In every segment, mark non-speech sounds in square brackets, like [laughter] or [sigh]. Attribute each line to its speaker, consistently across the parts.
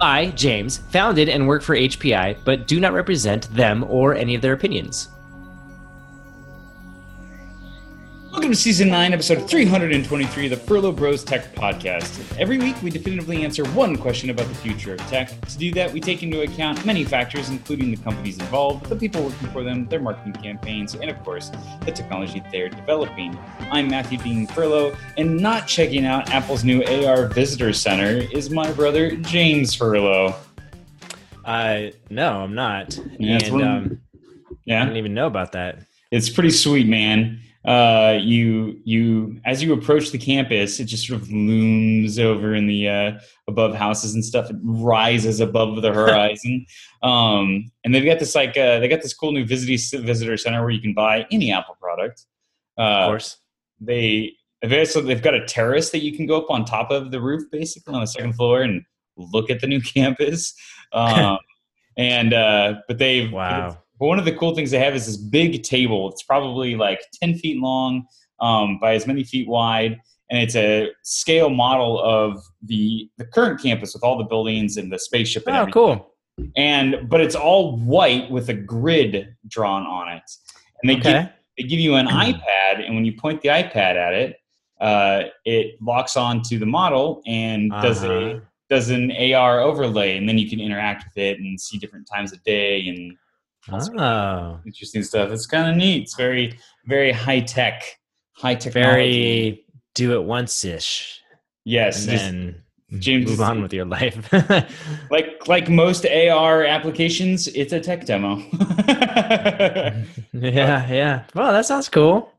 Speaker 1: I, James, founded and work for HPI, but do not represent them or any of their opinions.
Speaker 2: Welcome to season 9, episode 323 of the Furlough Bros Tech Podcast. Every week, we definitively answer one question about the future of tech. To do that, we take into account many factors, including the companies involved, the people working for them, their marketing campaigns, and of course, the technology they're developing. I'm Matthew Dean Furlow, and not checking out Apple's new AR Visitor Center is my brother, James Furlow.
Speaker 1: Uh, no, I'm not.
Speaker 2: Yeah,
Speaker 1: and um, I
Speaker 2: Yeah,
Speaker 1: didn't even know about that.
Speaker 2: it's pretty sweet, man. Uh, you you as you approach the campus, it just sort of looms over in the uh, above houses and stuff. It rises above the [laughs] horizon, um, and they've got this like uh, they got this cool new visitor visitor center where you can buy any Apple product.
Speaker 1: Of
Speaker 2: Uh,
Speaker 1: course.
Speaker 2: they they've they've got a terrace that you can go up on top of the roof, basically on the second floor, and look at the new [laughs] campus. Um, [laughs] and uh, but they've
Speaker 1: Wow.
Speaker 2: But one of the cool things they have is this big table. It's probably like 10 feet long um, by as many feet wide. And it's a scale model of the the current campus with all the buildings and the spaceship and
Speaker 1: Oh,
Speaker 2: everything.
Speaker 1: cool.
Speaker 2: And but it's all white with a grid drawn on it. And they give they give you an [clears throat] iPad, and when you point the iPad at it, uh, it locks onto the model and does a
Speaker 1: Uh-huh.
Speaker 2: does an AR overlay, and then you can interact with it and see different times of day and
Speaker 1: Oh,
Speaker 2: interesting stuff. It's kind of neat. It's very, very high tech, high technology.
Speaker 1: very do it once ish,
Speaker 2: yes.
Speaker 1: and then
Speaker 2: James
Speaker 1: move on with your life. [laughs]
Speaker 2: like like most AR applications, it's a tech demo. [laughs]
Speaker 1: yeah, yeah. Well, that sounds cool.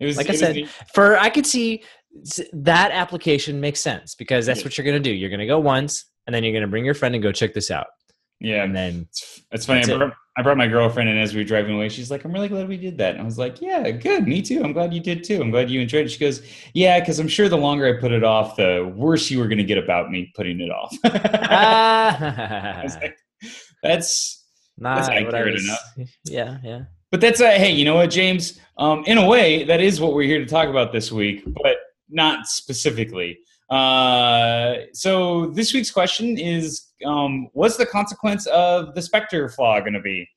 Speaker 2: it was
Speaker 1: Like I said,
Speaker 2: neat.
Speaker 1: for I could see that application makes sense because that's what you're going to do. You're going to go once, and then you're going to bring your friend and go check this out,
Speaker 2: yeah.
Speaker 1: and then
Speaker 2: It's, it's funny. I
Speaker 1: it.
Speaker 2: brought, I brought my girlfriend, and as we were driving away, she's like, "I'm really glad we did that." And I was like, "Yeah, good. Me too. I'm glad you did too. I'm glad you enjoyed it." She goes, "Yeah, because I'm sure the longer I put it off, the worse you were going to get about me putting it off." [laughs]
Speaker 1: Ah,
Speaker 2: like, that's
Speaker 1: not
Speaker 2: that's accurate
Speaker 1: was.
Speaker 2: enough. [laughs]
Speaker 1: Yeah, yeah.
Speaker 2: But that's a hey, you know what, James? Um, in a way, that is what we're here to talk about this week, but not specifically. Uh, so this week's question is, um, what's the consequence of the Spectre flaw going to be?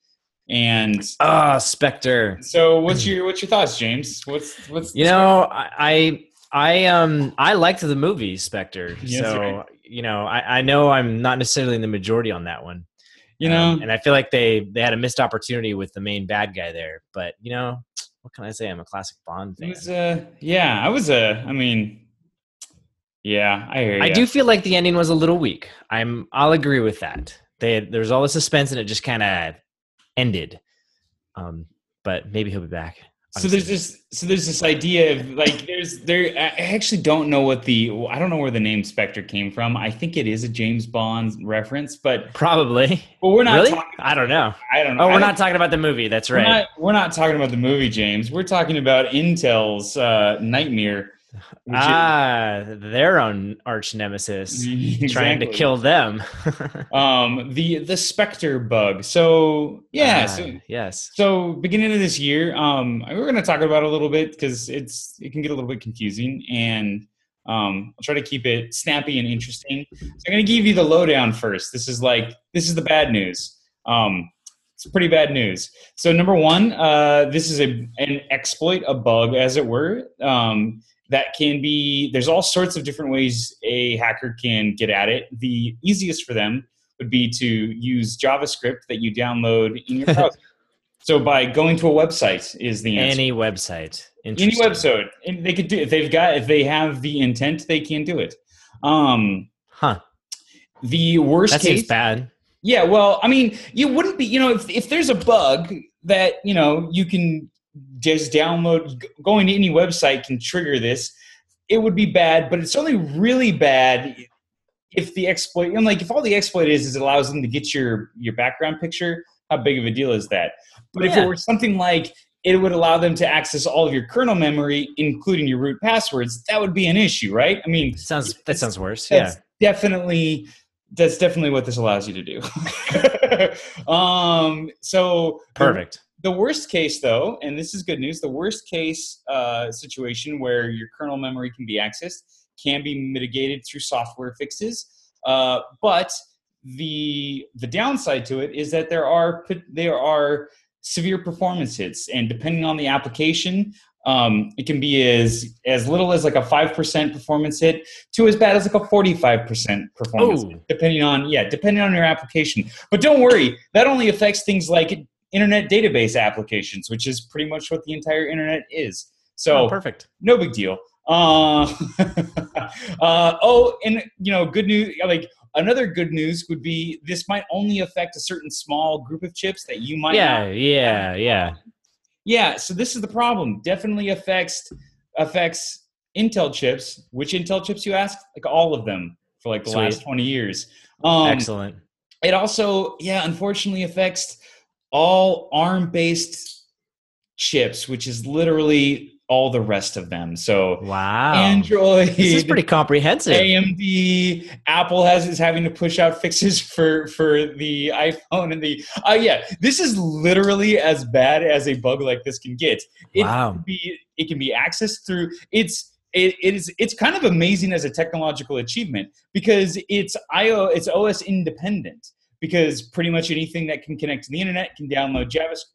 Speaker 2: And
Speaker 1: Ah, Spectre.
Speaker 2: so, what's your what's your thoughts, James? What's what's
Speaker 1: You know, I, I, um, I liked the movie Spectre,
Speaker 2: Yes,
Speaker 1: so
Speaker 2: right.
Speaker 1: you know, I, I know I'm not necessarily in the majority on that one.
Speaker 2: you know?
Speaker 1: Um, and I feel like they they had a missed opportunity with the main bad guy there. But you know, what can I say? I'm a classic Bond fan.
Speaker 2: was uh, yeah, I was a. I mean, yeah, I hear you.
Speaker 1: I do feel like the ending was a little weak. I'm I'll agree with that. They there was all the suspense and it just kind of ended. Um, but maybe he'll be back.
Speaker 2: so there's this so there's this idea of like there's there i actually don't know what the i don't know where the name spectre came from i think it is a james bond reference but
Speaker 1: probably.
Speaker 2: but we're not
Speaker 1: really?
Speaker 2: talking,
Speaker 1: I don't know.
Speaker 2: i don't know
Speaker 1: Oh, we're
Speaker 2: don't-
Speaker 1: talking about the movie. That's
Speaker 2: we're
Speaker 1: right.
Speaker 2: not, we're not talking about the movie james we're talking about intel's uh nightmare is-
Speaker 1: ah, their own arch nemesis [laughs] trying to kill them. [laughs]
Speaker 2: um the the spectre bug so yeah
Speaker 1: Ah,
Speaker 2: so
Speaker 1: yes.
Speaker 2: So beginning of this year, um, we're going to talk about it a little bit because it's it can get a little bit confusing, and um, I'll try to keep it snappy and interesting. So I'm going to give you the lowdown first. This is like this is the bad news. Um, it's pretty bad news. So number one, uh, this is a an exploit, a bug, as it were. Um, that can be there's all sorts of different ways a hacker can get at it. The easiest for them would be to use JavaScript that you download in your [laughs] browser. so by going to a website is the answer.
Speaker 1: Any website.
Speaker 2: Any website, and they could do if they've got if they have the intent, they can do it. Um,
Speaker 1: Huh.
Speaker 2: the worst
Speaker 1: That
Speaker 2: case,
Speaker 1: bad.
Speaker 2: yeah. Well, I mean, you wouldn't be, you know, if if there's a bug that you know you can just download, going to any website can trigger this. It would be bad, but it's only really bad if the exploit, and like if all the exploit is is it allows them to get your your background picture. How big of a deal is that? But if it were something like it would allow them to access all of your kernel memory, including your root passwords, that would be an issue, right? I mean,
Speaker 1: Sounds that sounds worse. Yeah.
Speaker 2: definitely that's definitely what this allows you to do. [laughs] um, so
Speaker 1: Perfect.
Speaker 2: The, worst case, though, and this is good news, the worst case uh, situation where your kernel memory can be accessed can be mitigated through software fixes. Uh, but the the downside to it is that there are there are severe performance hits, and depending on the application, um, it can be as as little as like a five percent performance hit to as bad as like a forty five percent performance,
Speaker 1: Ooh.
Speaker 2: hit, depending on yeah, depending on your application. But don't worry, that only affects things like internet database applications, which is pretty much what the entire internet is. So
Speaker 1: oh, perfect.
Speaker 2: no big deal. Uh, [laughs] uh, oh, and you know, good news. Like another good news would be this might only affect a certain small group of chips that you might.
Speaker 1: Yeah,
Speaker 2: not-
Speaker 1: yeah, yeah.
Speaker 2: yeah. So this is the problem. Definitely affects affects Intel chips. Which Intel chips you ask? Like all of them for like the
Speaker 1: Sweet.
Speaker 2: last twenty years. Um,
Speaker 1: Excellent.
Speaker 2: it also, yeah, unfortunately affects all ARM based chips, which is literally all the rest of them. So
Speaker 1: Wow.
Speaker 2: Android,
Speaker 1: this is pretty comprehensive.
Speaker 2: AMD, Apple has is having to push out fixes for for the iPhone and the. Uh, yeah, this is literally as bad as a bug like this can get. It
Speaker 1: Wow.
Speaker 2: can be it can be accessed through it's. It, it is it's kind of amazing as a technological achievement because it's IO it's OS independent because pretty much anything that can connect to the internet can download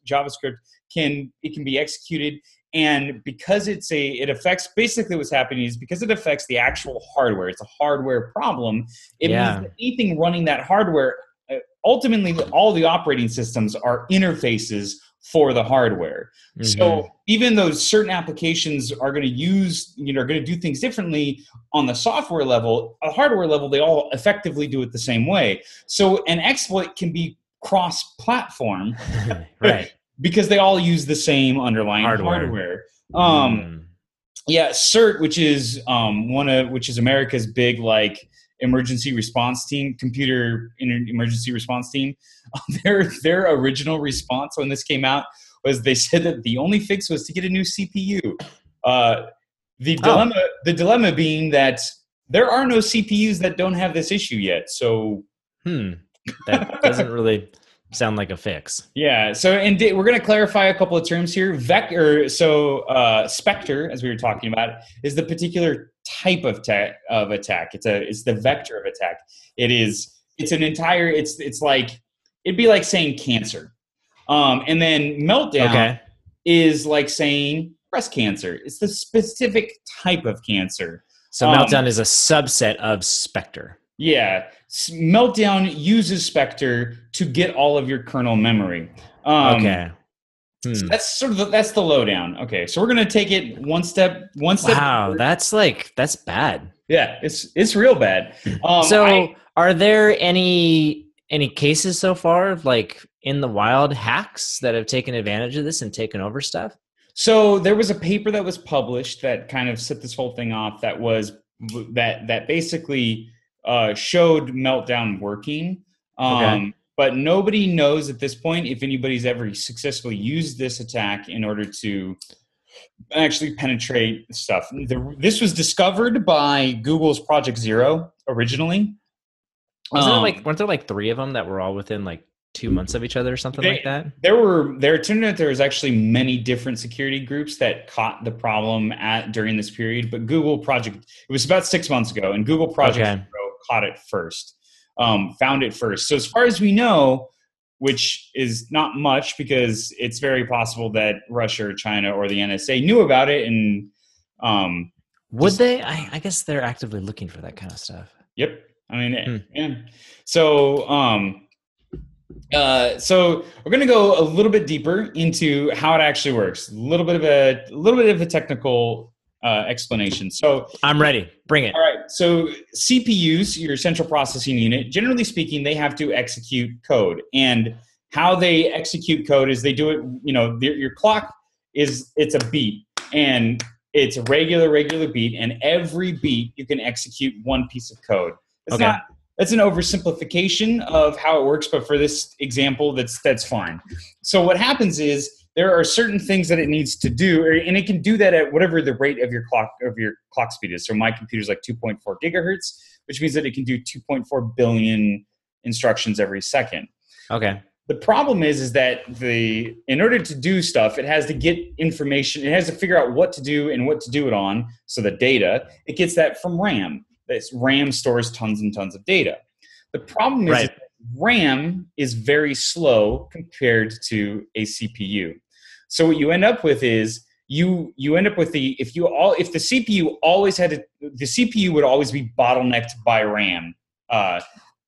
Speaker 2: JavaScript can it can be executed and because it's a it affects basically what's happening is because it affects the actual hardware it's a hardware problem it
Speaker 1: Yeah.
Speaker 2: means that anything running that hardware uh, ultimately all the operating systems are interfaces for the hardware
Speaker 1: Mhm.
Speaker 2: so even though certain applications are going to use you know are going to do things differently on the software level a hardware level they all effectively do it the same way so an exploit can be cross platform [laughs]
Speaker 1: right. [laughs]
Speaker 2: because they all use the same underlying
Speaker 1: Hardware.
Speaker 2: hardware. Um,
Speaker 1: Mm.
Speaker 2: yeah, CERT, which is um, one of which is America's big like emergency response team, computer emergency response team. [laughs] their their original response when this came out was they said that the only fix was to get a new CPU. Uh, the
Speaker 1: Oh.
Speaker 2: dilemma the dilemma being that there are no CPUs that don't have this issue yet. So
Speaker 1: Hmm. That doesn't really sound like a fix.
Speaker 2: Yeah. So, and we're going to clarify a couple of terms here. Vector. So, uh, Spectre, as we were talking about, is the particular type of of attack. It's a it's the vector of attack. It is. It's an entire. It's it's like it'd be like saying cancer. Um, and then meltdown
Speaker 1: Okay.
Speaker 2: is like saying breast cancer. It's the specific type of cancer.
Speaker 1: So
Speaker 2: Um,
Speaker 1: Meltdown is a subset of Spectre.
Speaker 2: Yeah, Meltdown uses Spectre to get all of your kernel memory. Um,
Speaker 1: okay. Hmm.
Speaker 2: That's sort of the, that's the lowdown. Okay, so we're gonna take it one step one step.
Speaker 1: Wow,
Speaker 2: forward.
Speaker 1: that's like that's bad.
Speaker 2: yeah, it's it's real bad. Um,
Speaker 1: so,
Speaker 2: I-
Speaker 1: are there any any cases so far of like in the wild hacks that have taken advantage of this and taken over stuff?
Speaker 2: so there was a paper that was published that kind of set this whole thing off. That was that that basically uh, showed meltdown working. Um,
Speaker 1: Okay.
Speaker 2: But nobody knows at this point if anybody's ever successfully used this attack in order to actually penetrate stuff. The, this was discovered by Google's Project Zero originally.
Speaker 1: Wasn't
Speaker 2: Um,
Speaker 1: it like weren't there like three of them that were all within like two months of each other or something
Speaker 2: They-
Speaker 1: like that?
Speaker 2: there were there turned out there was actually many different security groups that caught the problem at during this period but google project it was about six months ago and google project
Speaker 1: Okay.
Speaker 2: Zero caught it first um, found it first so as far as we know which is not much because it's very possible that russia or china or the nsa knew about it and um,
Speaker 1: Would
Speaker 2: Just-
Speaker 1: they? I, I guess they're actively looking for that kind of stuff.
Speaker 2: Yep. I mean,
Speaker 1: Hmm.
Speaker 2: yeah. So, um, uh, so we're going to go a little bit deeper into how it actually works. A little bit of a, a little bit of a technical uh, explanation. So,
Speaker 1: I'm ready. Bring it.
Speaker 2: all right. So CPUs, your central processing unit, generally speaking, they have to execute code, and how they execute code is they do it. You know, your clock is it's a beat, and it's a regular, regular beat, and every beat you can execute one piece of code. It's
Speaker 1: Okay.
Speaker 2: not. That's an oversimplification of how it works, but for this example, that's that's fine. So what happens is there are certain things that it needs to do, and it can do that at whatever the rate of your clock of your clock speed is. So my computer is like 2.4 gigahertz, which means that it can do 2.4 billion instructions every second.
Speaker 1: Okay.
Speaker 2: The problem is, is that the in order to do stuff, it has to get information. It has to figure out what to do and what to do it on. So the data, it gets that from RAM. this RAM stores tons and tons of data. The problem is
Speaker 1: Right.
Speaker 2: RAM is very slow compared to a CPU. So what you end up with is you you end up with the if you all if the CPU always had to the CPU would always be bottlenecked by RAM uh,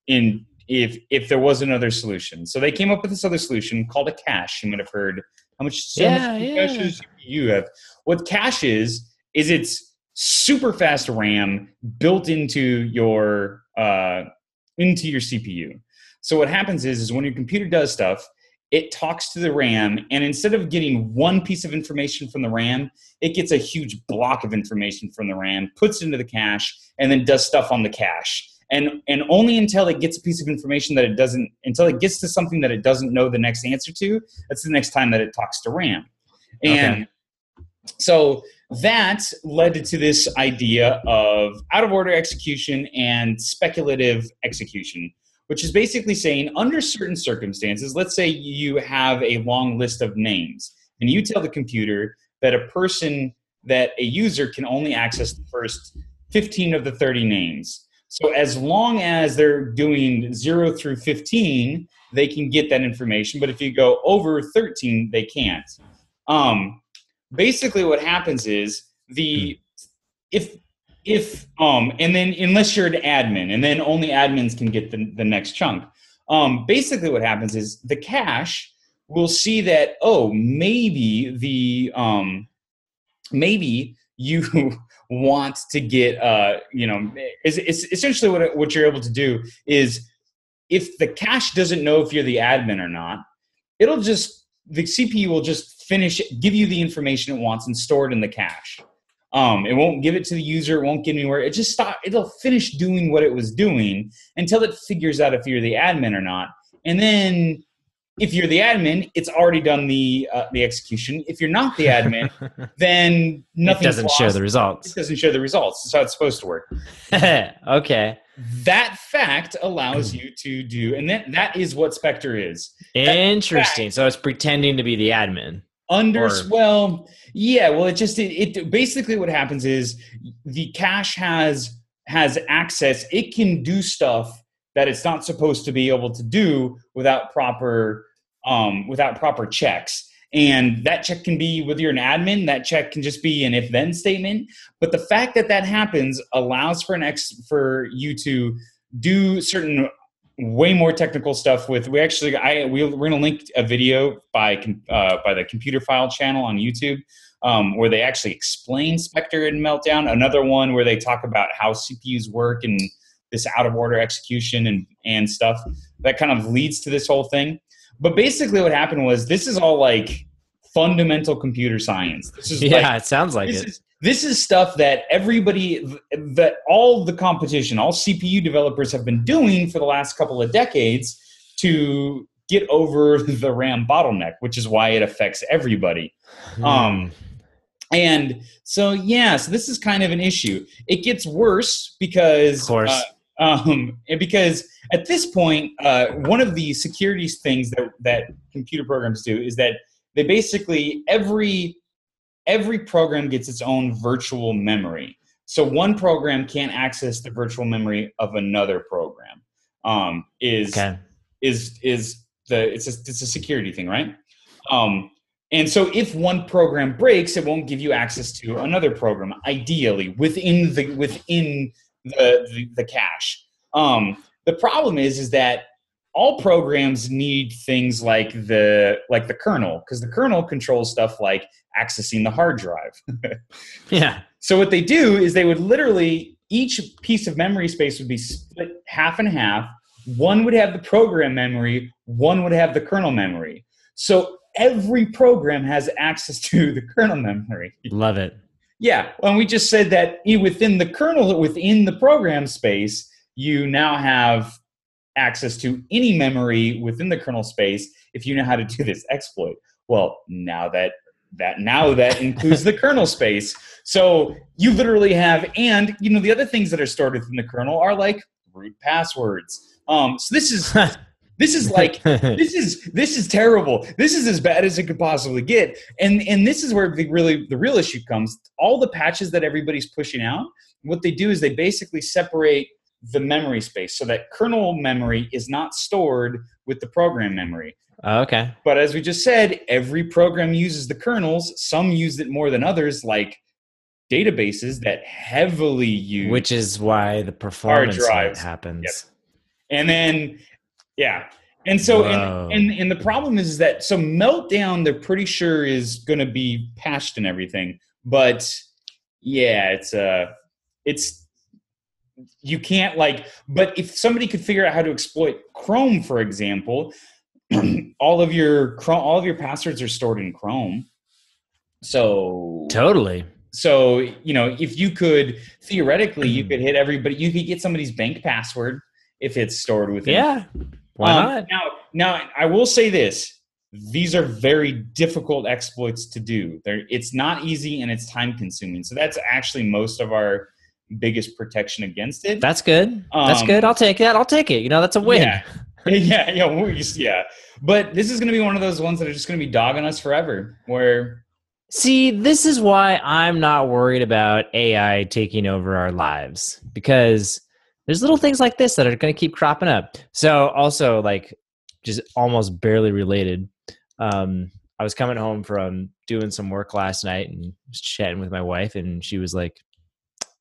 Speaker 2: in if if there was another solution. So they came up with this other solution called a cache. You might have heard how much so
Speaker 1: Yeah,
Speaker 2: much
Speaker 1: yeah.
Speaker 2: caches you have. What cache is is it's super fast RAM built into your uh, into your CPU. So what happens is is when your computer does stuff, it talks to the RAM, and instead of getting one piece of information from the RAM, it gets a huge block of information from the RAM, puts it into the cache, and then does stuff on the cache. And and only until it gets a piece of information that it doesn't until it gets to something that it doesn't know the next answer to, that's the next time that it talks to RAM. And
Speaker 1: Okay.
Speaker 2: so that led to this idea of out of order execution and speculative execution, which is basically saying under certain circumstances, let's say you have a long list of names and you tell the computer that a person, that a user can only access the first 15 of the 30 names. So as long as they're doing 0 through 15, they can get that information. But if you go over 13, they can't. Um, basically what happens is the if if um and then unless you're an admin and then only admins can get the, the next chunk um basically what happens is the cache will see that oh maybe the um maybe you [laughs] want to get uh you know is it's essentially what what you're able to do is if the cache doesn't know if you're the admin or not it'll just the CPU will just finish give you the information it wants and store it in the cache. Um, it won't give it to the user. It won't get anywhere. It just stop. It'll finish doing what it was doing until it figures out if you're the admin or not. And then, if you're the admin, it's already done the uh, the execution. If you're not the admin, [laughs] then
Speaker 1: it
Speaker 2: nothing
Speaker 1: doesn't show the
Speaker 2: It
Speaker 1: results.
Speaker 2: doesn't show the results. That's how it's supposed to work [laughs]
Speaker 1: okay.
Speaker 2: that fact allows you to do and that that is what spectre is
Speaker 1: Interesting. So it's pretending to be the admin.
Speaker 2: Under
Speaker 1: Or-
Speaker 2: well yeah well it just it, it basically what happens is the cache has has access. It can do stuff that it's not supposed to be able to do without proper um without proper checks. And that check can be whether you're an admin that check can just be an if then statement. But the fact that that happens allows for an ex for you to do certain way more technical stuff with we actually i we, we're going to link a video by uh, by the Computerphile channel on youtube um, where they actually explain spectre and meltdown. Another one where they talk about how cpus work and this out of order execution and and stuff that kind of leads to this whole thing. But basically what happened was this is all like fundamental computer science. This is
Speaker 1: Yeah,
Speaker 2: like
Speaker 1: it sounds like it.
Speaker 2: is this is stuff that everybody that all the competition all cpu developers have been doing for the last couple of decades to get over [laughs] the ram bottleneck which is why it affects everybody. Um, and so yeah so this is kind of an issue. It gets worse because
Speaker 1: Of course.
Speaker 2: uh, um, because at this point uh, one of the security things that, that computer programs do is that they basically every every program gets its own virtual memory. So one program can't access the virtual memory of another program um, is
Speaker 1: okay.
Speaker 2: is is the it's a, it's a security thing right? Um, and so if one program breaks it won't give you access to another program ideally within the within the the, the cache. Um, the problem is is that all programs need things like the like the kernel because the kernel controls stuff like accessing the hard drive [laughs]
Speaker 1: Yeah.
Speaker 2: so what they do is they would literally each piece of memory space would be split half and half. One would have the program memory, one would have the kernel memory. So every program has access [laughs] to the kernel memory.
Speaker 1: Love it.
Speaker 2: Yeah, and we just said that within the kernel, within the program space, you now have access to any memory within the kernel space if you know how to do this exploit. Well, now that that now that includes the [laughs] kernel space. So you literally have, and you know the other things that are stored within the kernel are like root passwords. Um, so this is [laughs] This is like this is this is terrible. This is as bad as it could possibly get. And and this is where the really the real issue comes. All the patches that everybody's pushing out, what they do is they basically separate the memory space so that kernel memory is not stored with the program memory.
Speaker 1: Oh, okay.
Speaker 2: But as we just said, every program uses the kernels. Some use it more than others, like databases that heavily use
Speaker 1: Which is why the performance
Speaker 2: drives.
Speaker 1: happens.
Speaker 2: and then yeah and so and, and and the problem is that so meltdown they're pretty sure is going to be patched and everything but yeah it's uh it's you can't like but if somebody could figure out how to exploit chrome for example [clears throat] all of your chrome all of your passwords are stored in chrome so
Speaker 1: Totally.
Speaker 2: so you know if you could theoretically you [clears throat] could hit everybody you could get somebody's bank password if it's stored within
Speaker 1: Yeah. Why
Speaker 2: Um,
Speaker 1: not?
Speaker 2: now now i will say this these are very difficult exploits to do They're, it's not easy and it's time consuming so that's actually most of our biggest protection against it
Speaker 1: That's good. That's
Speaker 2: Um,
Speaker 1: good. I'll take that. I'll take it. You know, that's a win.
Speaker 2: Yeah. [laughs] yeah yeah yeah but this is going to be one of those ones that are just going to be dogging us forever where
Speaker 1: See, this is why I'm not worried about AI taking over our lives because there's little things like this that are going to keep cropping up. So, also, like, just almost barely related. Um, I was coming home from doing some work last night and was chatting with my wife, and she was like,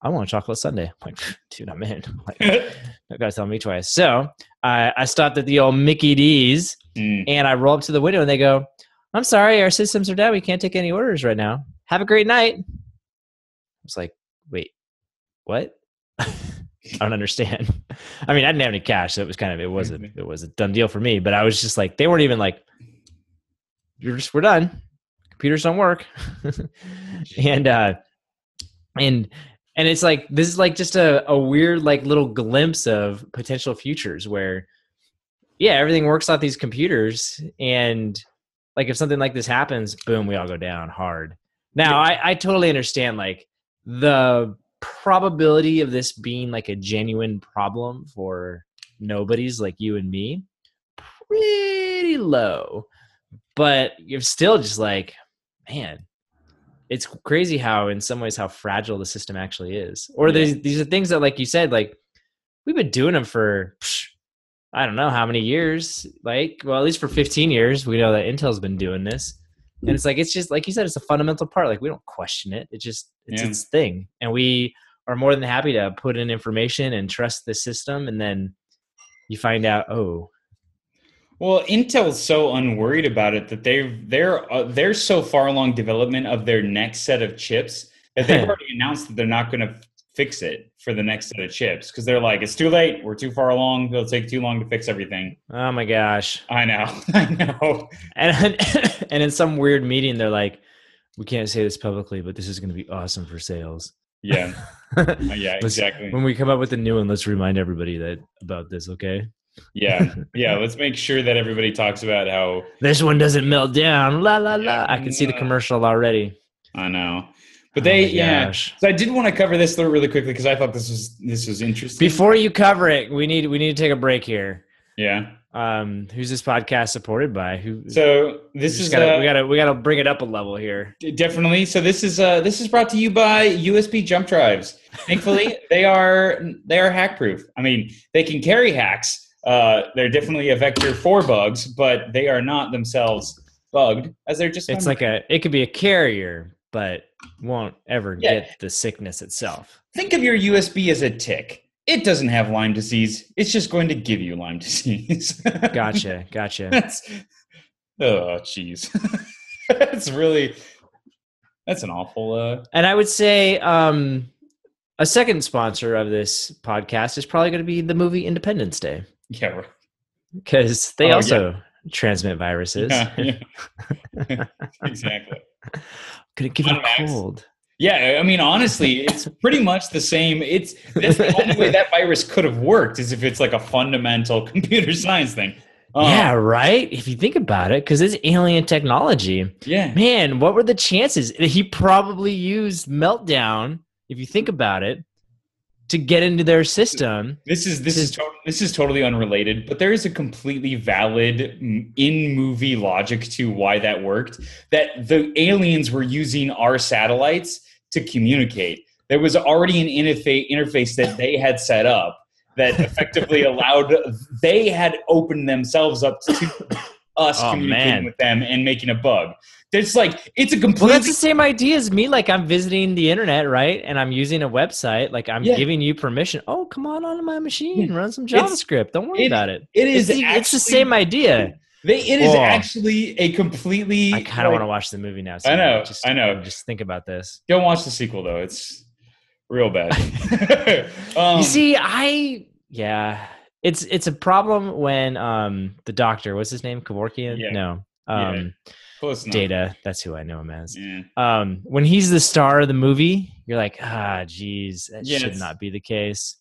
Speaker 1: I want a chocolate sundae. I'm like, [laughs] dude, I'm in. [laughs] Like, [laughs] you gotta tell me twice. So I I stopped at the old Mickey D's
Speaker 2: Mm.
Speaker 1: and I roll up to the window and they go, I'm sorry, our systems are down. We can't take any orders right now. Have a great night. I was like, wait, what? I don't understand. I mean, I didn't have any cash, so it was kind of it was a it was a done deal for me. But I was just like, they weren't even like, you're just we're done. Computers don't work. and uh and and it's like this is like just a, a weird like little glimpse of potential futures where yeah everything works off these computers and like if something like this happens boom we all go down hard. Now I, I totally understand like the probability of this being like a genuine problem for nobodies like you and me pretty low. But you're still just like man it's crazy how in some ways how fragile the system actually is. Or
Speaker 2: Yeah.
Speaker 1: these these are things that like you said like we've been doing them for psh, i don't know how many years? Like well at least for 15 years we know that intel's been doing this. And it's like it's just like you said it's a fundamental part. Like we don't question it. It just it's
Speaker 2: Yeah.
Speaker 1: its thing. And we are more than happy to put in information and trust the system. And then you find out oh
Speaker 2: Well, Intel's so unworried about it that they've they're uh, they're so far along development of their next set of chips that they've already announced that they're not going to fix it for the next set of chips because they're like it's too late, we're too far along, it'll take too long to fix everything.
Speaker 1: oh my gosh.
Speaker 2: I know, [laughs] I know.
Speaker 1: and [laughs] and in some weird meeting they're like we can't say this publicly but this is going to be awesome for sales.
Speaker 2: Yeah, [laughs] yeah, exactly.
Speaker 1: when we come up with a new one let's remind everybody that about this okay
Speaker 2: Yeah, yeah. [laughs] Let's make sure that everybody talks about how
Speaker 1: this one doesn't melt down la la la i can see the commercial already
Speaker 2: I know. But
Speaker 1: Oh
Speaker 2: they,
Speaker 1: my
Speaker 2: yeah.
Speaker 1: gosh.
Speaker 2: So I did want to cover this though really quickly because I thought this was this was interesting.
Speaker 1: before you cover it we need we need to take a break here
Speaker 2: yeah.
Speaker 1: um who's this podcast supported by who
Speaker 2: So this is
Speaker 1: gotta,
Speaker 2: uh,
Speaker 1: we gotta we gotta bring it up a level here
Speaker 2: Definitely. So this is uh, this is brought to you by USB jump drives. Thankfully, [laughs] they are they are hack proof. I mean, they can carry hacks. Uh, they're definitely a vector for bugs, but they are not themselves bugged, as they're just.
Speaker 1: it's like a it could be a carrier but won't ever
Speaker 2: Yeah.
Speaker 1: get the sickness itself
Speaker 2: think of your USB as a tick. It doesn't have Lyme disease. It's just going to give you Lyme [laughs] disease.
Speaker 1: gotcha gotcha [laughs]
Speaker 2: That's oh, jeez. [laughs] That's really that's an awful. Uh,
Speaker 1: And I would say um, a second sponsor of this podcast is probably going to be the movie Independence Day
Speaker 2: yeah, right.
Speaker 1: because they
Speaker 2: Oh, yeah.
Speaker 1: also transmit viruses.
Speaker 2: yeah, yeah. [laughs] exactly.
Speaker 1: Could it give you a cold?
Speaker 2: Yeah, I mean, honestly, it's pretty much the same. It's that's the only way that virus could have worked is if it's like a fundamental [laughs] computer science thing. Um,
Speaker 1: yeah, right. If you think about it, because it's alien technology.
Speaker 2: yeah,
Speaker 1: Man, what were the chances? He probably used Meltdown. If you think about it, to get into their system.
Speaker 2: This is this is to- this is totally unrelated, but there is a completely valid in movie logic to why that worked. That the aliens were using our satellites to communicate. There was already an interface interface that they had set up that effectively [laughs] allowed they had opened themselves up to us
Speaker 1: Oh,
Speaker 2: communicating
Speaker 1: man.
Speaker 2: with them and making a bug. It's like it's a completely
Speaker 1: Well, that's the same idea as me. Like I'm visiting the internet, right? And I'm using a website. Like I'm
Speaker 2: Yeah.
Speaker 1: giving you permission. Oh, come on onto my machine, run some
Speaker 2: It's-
Speaker 1: JavaScript. Don't worry
Speaker 2: it-
Speaker 1: about it.
Speaker 2: it is
Speaker 1: It's the, it's the same idea.
Speaker 2: They, it is
Speaker 1: Oh.
Speaker 2: actually a completely.
Speaker 1: I kind of
Speaker 2: like-
Speaker 1: want to watch the movie now.
Speaker 2: I know,
Speaker 1: Just,
Speaker 2: I know.
Speaker 1: Just think about this.
Speaker 2: Don't watch the sequel though; it's real bad. [laughs] [laughs] um,
Speaker 1: you see, I yeah, it's it's a problem when um the doctor, what's his name, Kevorkian?
Speaker 2: Yeah.
Speaker 1: No,
Speaker 2: Yeah.
Speaker 1: um,
Speaker 2: close enough.
Speaker 1: Data. That's who I know him as.
Speaker 2: Yeah.
Speaker 1: Um, when he's the star of the movie, you're like, ah, geez, that
Speaker 2: Yeah,
Speaker 1: should not be the case.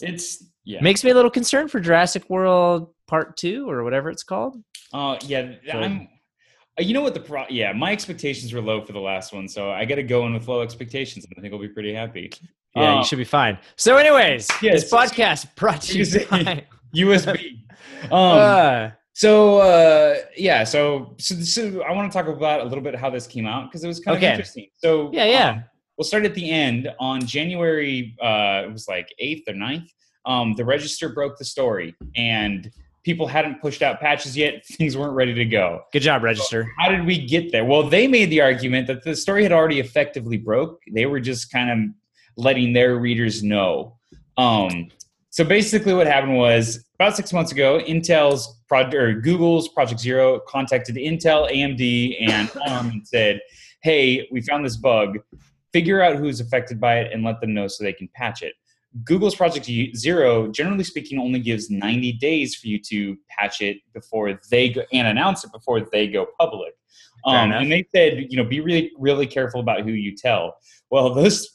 Speaker 2: It's yeah.
Speaker 1: Makes me a little concerned for Jurassic World Part Two or whatever it's called.
Speaker 2: Uh, yeah,
Speaker 1: So-
Speaker 2: I'm. Uh, You know what the pro? Yeah, my expectations were low for the last one, so I got to go in with low expectations, and I think I'll be pretty happy.
Speaker 1: Yeah,
Speaker 2: Uh,
Speaker 1: you should be fine. So, anyways,
Speaker 2: yes,
Speaker 1: this podcast brought [laughs] to you [laughs] by.
Speaker 2: USB. [laughs] Um,
Speaker 1: Uh,
Speaker 2: so uh, yeah, so, so so I want to talk about a little bit how this came out because it was kind
Speaker 1: Okay.
Speaker 2: of interesting. So
Speaker 1: Yeah, yeah.
Speaker 2: um, we'll start at the end on January. Uh, it was like eighth or 9th. Um, the register broke the story, and people hadn't pushed out patches yet. [laughs] Things weren't ready to go.
Speaker 1: good job, Register.
Speaker 2: How did we get there? Well, they made the argument that the story had already effectively broke. They were just kind of letting their readers know. Um, so basically, what happened was about six months ago, Intel's project or Google's Project Zero contacted Intel, AMD, and [laughs] ARM and said, "Hey, we found this bug. Figure out who's affected by it and let them know so they can patch it." Google's Project Zero, generally speaking, only gives 90 days for you to patch it before they go and announce it before they go public. Um, and they said, you know, be really, really careful about who you tell. Well, those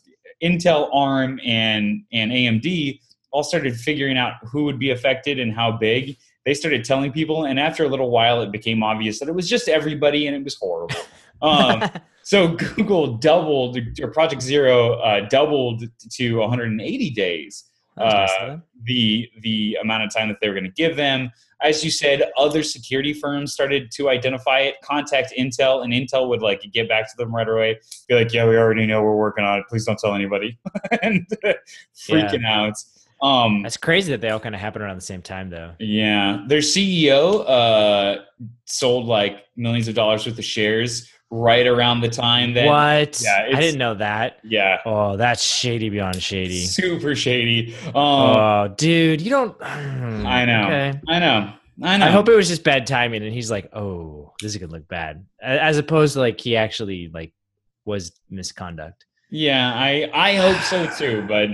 Speaker 2: Intel, ARM, and and AMD all started figuring out who would be affected and how big. They started telling people, and after a little while, it became obvious that it was just everybody, and it was horrible. [laughs] Um, so [laughs] Google doubled, or Project Zero uh, doubled to 180 days uh, the the amount of time that they were going to give them. As you said, other security firms started to identify it, contact Intel, and Intel would like get back to them right away, be like, "Yeah, we already know we're working on it. Please don't tell anybody," [laughs] and [laughs] freaking out. Um,
Speaker 1: That's crazy that they all kind of happened around the same time, though.
Speaker 2: yeah, their CEO uh, sold like millions of dollars worth of shares right around the time that.
Speaker 1: what?
Speaker 2: yeah,
Speaker 1: I didn't know that.
Speaker 2: Yeah,
Speaker 1: Oh, that's shady beyond shady.
Speaker 2: super shady. Um,
Speaker 1: oh, dude, you don't.
Speaker 2: I know.
Speaker 1: Okay.
Speaker 2: I know. I know.
Speaker 1: I hope it was just bad timing, and he's like, "Oh, this is gonna look bad," as opposed to like he actually like was misconduct.
Speaker 2: Yeah, I I hope so too, but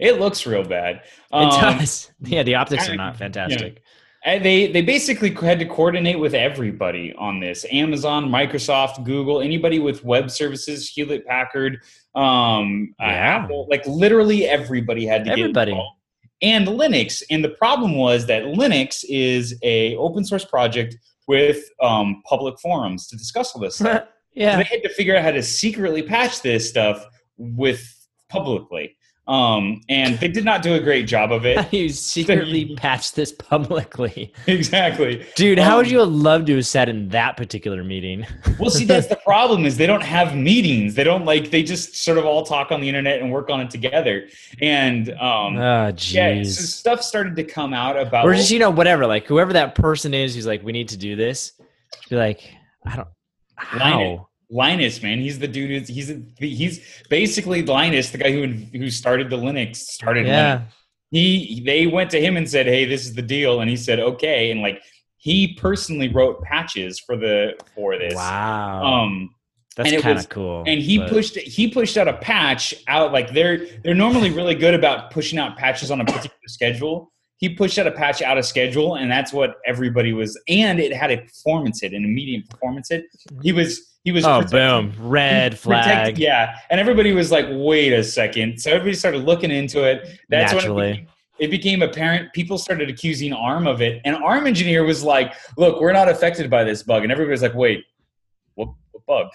Speaker 2: it looks real bad.
Speaker 1: It
Speaker 2: Um,
Speaker 1: does. [laughs] Yeah, the optics
Speaker 2: I-
Speaker 1: are not fantastic.
Speaker 2: And they they basically had to coordinate with everybody on this: Amazon, Microsoft, Google, anybody with web services, Hewlett Packard, um, uh,
Speaker 1: Yeah.
Speaker 2: Apple. Like literally everybody had to
Speaker 1: Everybody.
Speaker 2: get involved. And Linux, and the problem was that Linux is a open source project with um, public forums to discuss all this [laughs] stuff. So
Speaker 1: yeah.
Speaker 2: they had to figure out how to secretly patch this stuff with publicly. Um, and they did not do a great job of it. [laughs]
Speaker 1: you secretly patched this publicly. [laughs]
Speaker 2: exactly.
Speaker 1: Dude, how would
Speaker 2: Um,
Speaker 1: you have loved to have sat in that particular meeting? [laughs]
Speaker 2: Well, see, that's the problem is they don't have meetings. They don't like they just sort of all talk on the internet and work on it together. And um,
Speaker 1: oh,
Speaker 2: yeah, so stuff started to come out about.
Speaker 1: or just, you know, whatever. Like, whoever that person is who's like, we need to do this, be like, I don't. How?
Speaker 2: Linus, man, he's the dude. Who's, he's he's basically Linus, the guy who who started the Linux, started Linux.
Speaker 1: Yeah.
Speaker 2: he they went to him and said hey this is the deal and he said okay and like he personally wrote patches for the for this
Speaker 1: Wow.
Speaker 2: um
Speaker 1: That's kind of cool.
Speaker 2: and he
Speaker 1: but-
Speaker 2: pushed he pushed out a patch out like they're they're normally really good about pushing out patches on a particular schedule he pushed out a patch out of schedule and that's what everybody was and it had a performance hit an immediate performance hit he was he was
Speaker 1: Oh, boom. Red
Speaker 2: protect-
Speaker 1: flag.
Speaker 2: yeah and everybody was like wait a second so everybody started looking into it that's when it
Speaker 1: Naturally.
Speaker 2: became, it became apparent people started accusing arm of it and arm engineer was like look we're not affected by this bug and everybody was like wait what, what bug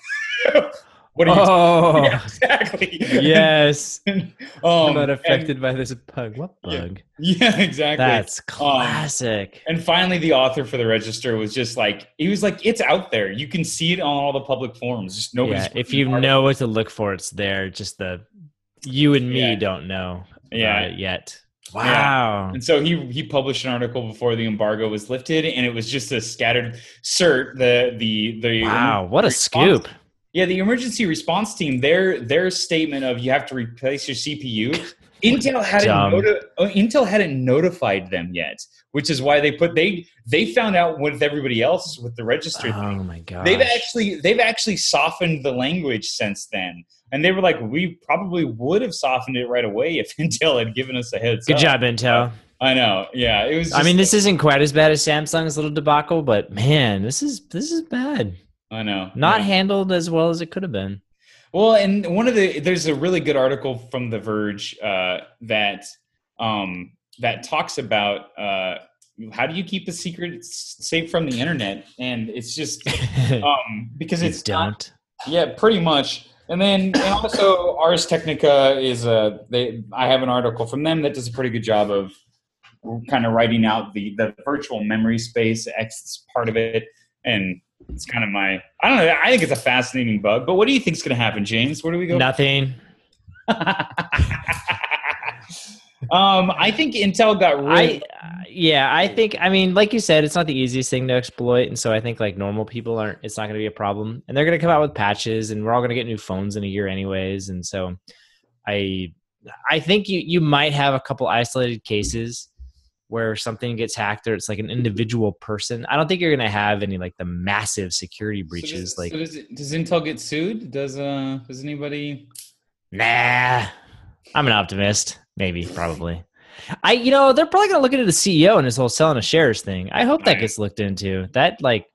Speaker 2: [laughs] What are you?
Speaker 1: Oh, [laughs]
Speaker 2: Yeah, exactly.
Speaker 1: yes. [laughs]
Speaker 2: um,
Speaker 1: I'm not
Speaker 2: and-
Speaker 1: affected by this bug. What bug?
Speaker 2: yeah, exactly.
Speaker 1: That's classic.
Speaker 2: And finally, the author for the register was just like, he was like, it's out there. You can see it on all the public forums. Just nobody's.
Speaker 1: yeah, if you know what to look for, it's there. Just the you and me
Speaker 2: Yeah.
Speaker 1: don't know
Speaker 2: Yeah.
Speaker 1: yet.
Speaker 2: Yeah.
Speaker 1: Wow.
Speaker 2: And so he he published an article before the embargo was lifted, and it was just a scattered cert. The the the
Speaker 1: Wow, what a scoop.
Speaker 2: Yeah, the emergency response team, their their statement of you have to replace your CPU. Intel hadn't noti- uh, Intel hadn't notified them yet, which is why they put they they found out with everybody else with the register thing.
Speaker 1: Oh my god.
Speaker 2: They've actually they've actually softened the language since then, and they were like, we probably would have softened it right away if [laughs] Intel had given us a heads up.
Speaker 1: Good
Speaker 2: up.
Speaker 1: job, Intel.
Speaker 2: I know. Yeah, it was.
Speaker 1: I mean, this isn't quite as bad as Samsung's little debacle, but man, this is this is bad.
Speaker 2: I know.
Speaker 1: Not
Speaker 2: Yeah.
Speaker 1: handled as well as it could have been.
Speaker 2: Well, and one of the there's a really good article from The Verge uh, that um, that talks about uh, how do you keep the secret s- safe from the internet, and it's just [laughs] um, because it's not-
Speaker 1: don't.
Speaker 2: yeah, pretty much. And then and also Ars Technica is a they I have an article from them that does a pretty good job of kind of writing out the the virtual memory space X part of it and it's kind of my I don't know I think it's a fascinating bug but what do you think's going to happen James where do we go
Speaker 1: Nothing. [laughs]
Speaker 2: um I think Intel got
Speaker 1: I
Speaker 2: really
Speaker 1: yeah, I think I mean, like you said, it's not the easiest thing to exploit, and so I think like normal people aren't. It's not going to be a problem, and they're going to come out with patches, and we're all going to get new phones in a year anyways, and so I I think you you might have a couple isolated cases where something gets hacked or it's like an individual person. I don't think you're going to have any like the massive security
Speaker 2: So
Speaker 1: breaches.
Speaker 2: does,
Speaker 1: like,
Speaker 2: so does, it- does Intel get sued does uh does anybody
Speaker 1: nah, I'm an optimist. Maybe, probably. I, you know, they're probably gonna look into the CEO and his whole selling of shares thing. I hope that
Speaker 2: Right.
Speaker 1: gets looked into. That like,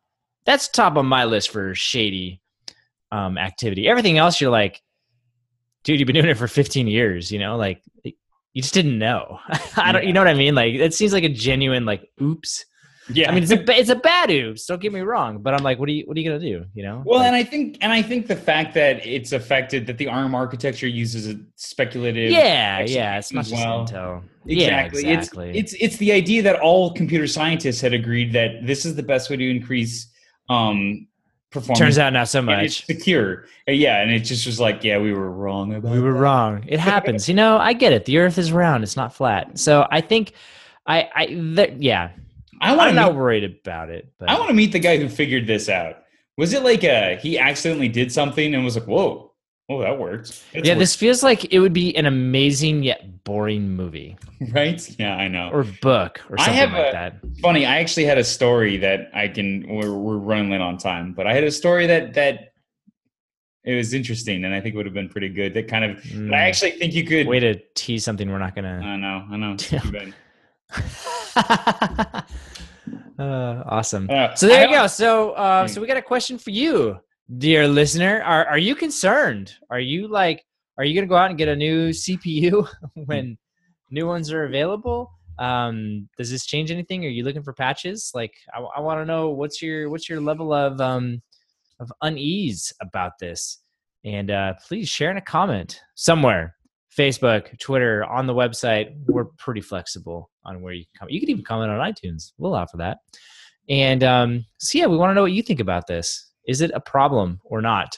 Speaker 1: that's top on my list for shady um, activity. Everything else, you're like, dude, you've been doing it for 15 years. You know, like you just didn't know. [laughs] I don't, you know what I mean? Like it seems like a genuine like, oops.
Speaker 2: yeah
Speaker 1: I mean, it's a it's a bad oops. Don't get me wrong, but I'm like, what are you what are you gonna do? You know?
Speaker 2: Well,
Speaker 1: Like,
Speaker 2: and I think, and I think the fact that it's affected that the ARM architecture uses a speculative.
Speaker 1: yeah, yeah, it's just
Speaker 2: well.
Speaker 1: Intel.
Speaker 2: exactly.
Speaker 1: Yeah, exactly.
Speaker 2: It's it's it's the idea that all computer scientists had agreed that this is the best way to increase um performance.
Speaker 1: Turns out not so much.
Speaker 2: secure. Uh, Yeah, and it just was like, yeah, we were wrong about.
Speaker 1: We were
Speaker 2: that.
Speaker 1: wrong. It happens. you know, I get it. The earth is round, it's not flat. So I think I I th- yeah.
Speaker 2: I want
Speaker 1: I'm
Speaker 2: to
Speaker 1: not
Speaker 2: meet,
Speaker 1: worried about it. But
Speaker 2: I want to meet the guy who figured this out. Was it like a he accidentally did something and was like, whoa, oh that worked. It's
Speaker 1: yeah, this feels like it would be an amazing yet boring movie [laughs]
Speaker 2: right. Yeah, I know.
Speaker 1: or book or
Speaker 2: I
Speaker 1: something
Speaker 2: have
Speaker 1: like
Speaker 2: a-
Speaker 1: that.
Speaker 2: funny i actually had a story that i can we're, we're running late on time but i had a story that that it was interesting and i think it would have been pretty good that kind of but i
Speaker 1: Mm.
Speaker 2: actually think you could
Speaker 1: Way to tease something we're not gonna.
Speaker 2: i know i know [laughs] [laughs]
Speaker 1: uh, awesome.
Speaker 2: Uh,
Speaker 1: So there
Speaker 2: I
Speaker 1: you go. So uh,
Speaker 2: Mm.
Speaker 1: so we got a question for you, dear listener. Are are you concerned? Are you like are you gonna go out and get a new CPU [laughs] when new ones are available? Um, does this change anything? Are you looking for patches? Like I, I want to know what's your what's your level of um of unease about this? And uh, please share in a comment somewhere. Facebook, Twitter, on the website. We're pretty flexible on where you can comment. You can even comment on iTunes. We'll offer that. And um, so, yeah, we want to know what you think about this. Is it a problem or not?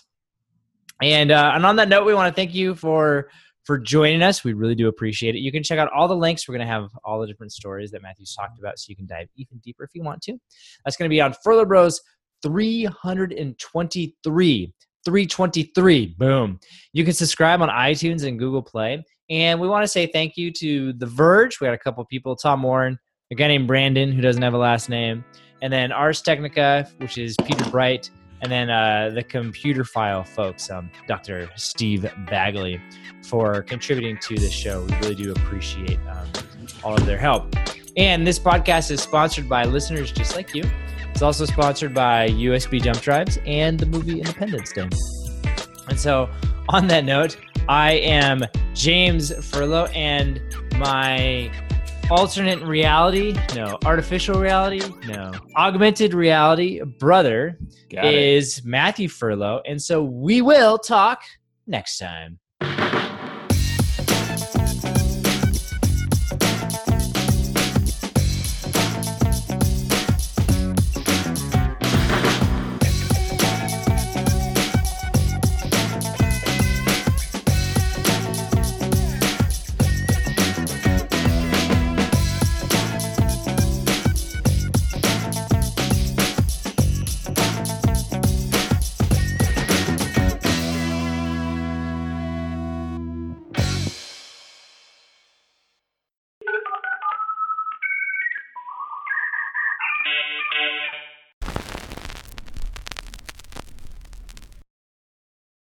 Speaker 1: And uh, and on that note, we want to thank you for for joining us. We really do appreciate it. You can check out all the links. We're going to have all the different stories that Matthew's talked about, so you can dive even deeper if you want to. That's going to be on Furlough Bros 323. 323. Boom. You can subscribe on iTunes and Google Play. And we want to say thank you to The Verge. We got a couple people Tom Warren, a guy named Brandon who doesn't have a last name, and then Ars Technica, which is Peter Bright, and then uh, the Computerphile folks, um, Dr. Steve Bagley, for contributing to this show. We really do appreciate um, all of their help. And this podcast is sponsored by listeners just like you. It's also sponsored by USB jump drives and the movie Independence Day. And so, on that note, I am James Furlow, and my alternate reality? No. Artificial reality? No. Augmented reality brother
Speaker 2: Got it.
Speaker 1: is Matthew Furlow. And so we will talk next time.